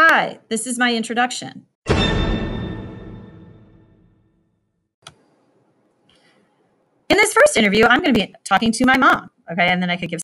Hi, this is my introduction. In this first interview, I'm going to be talking to my mom. Okay. And then I could give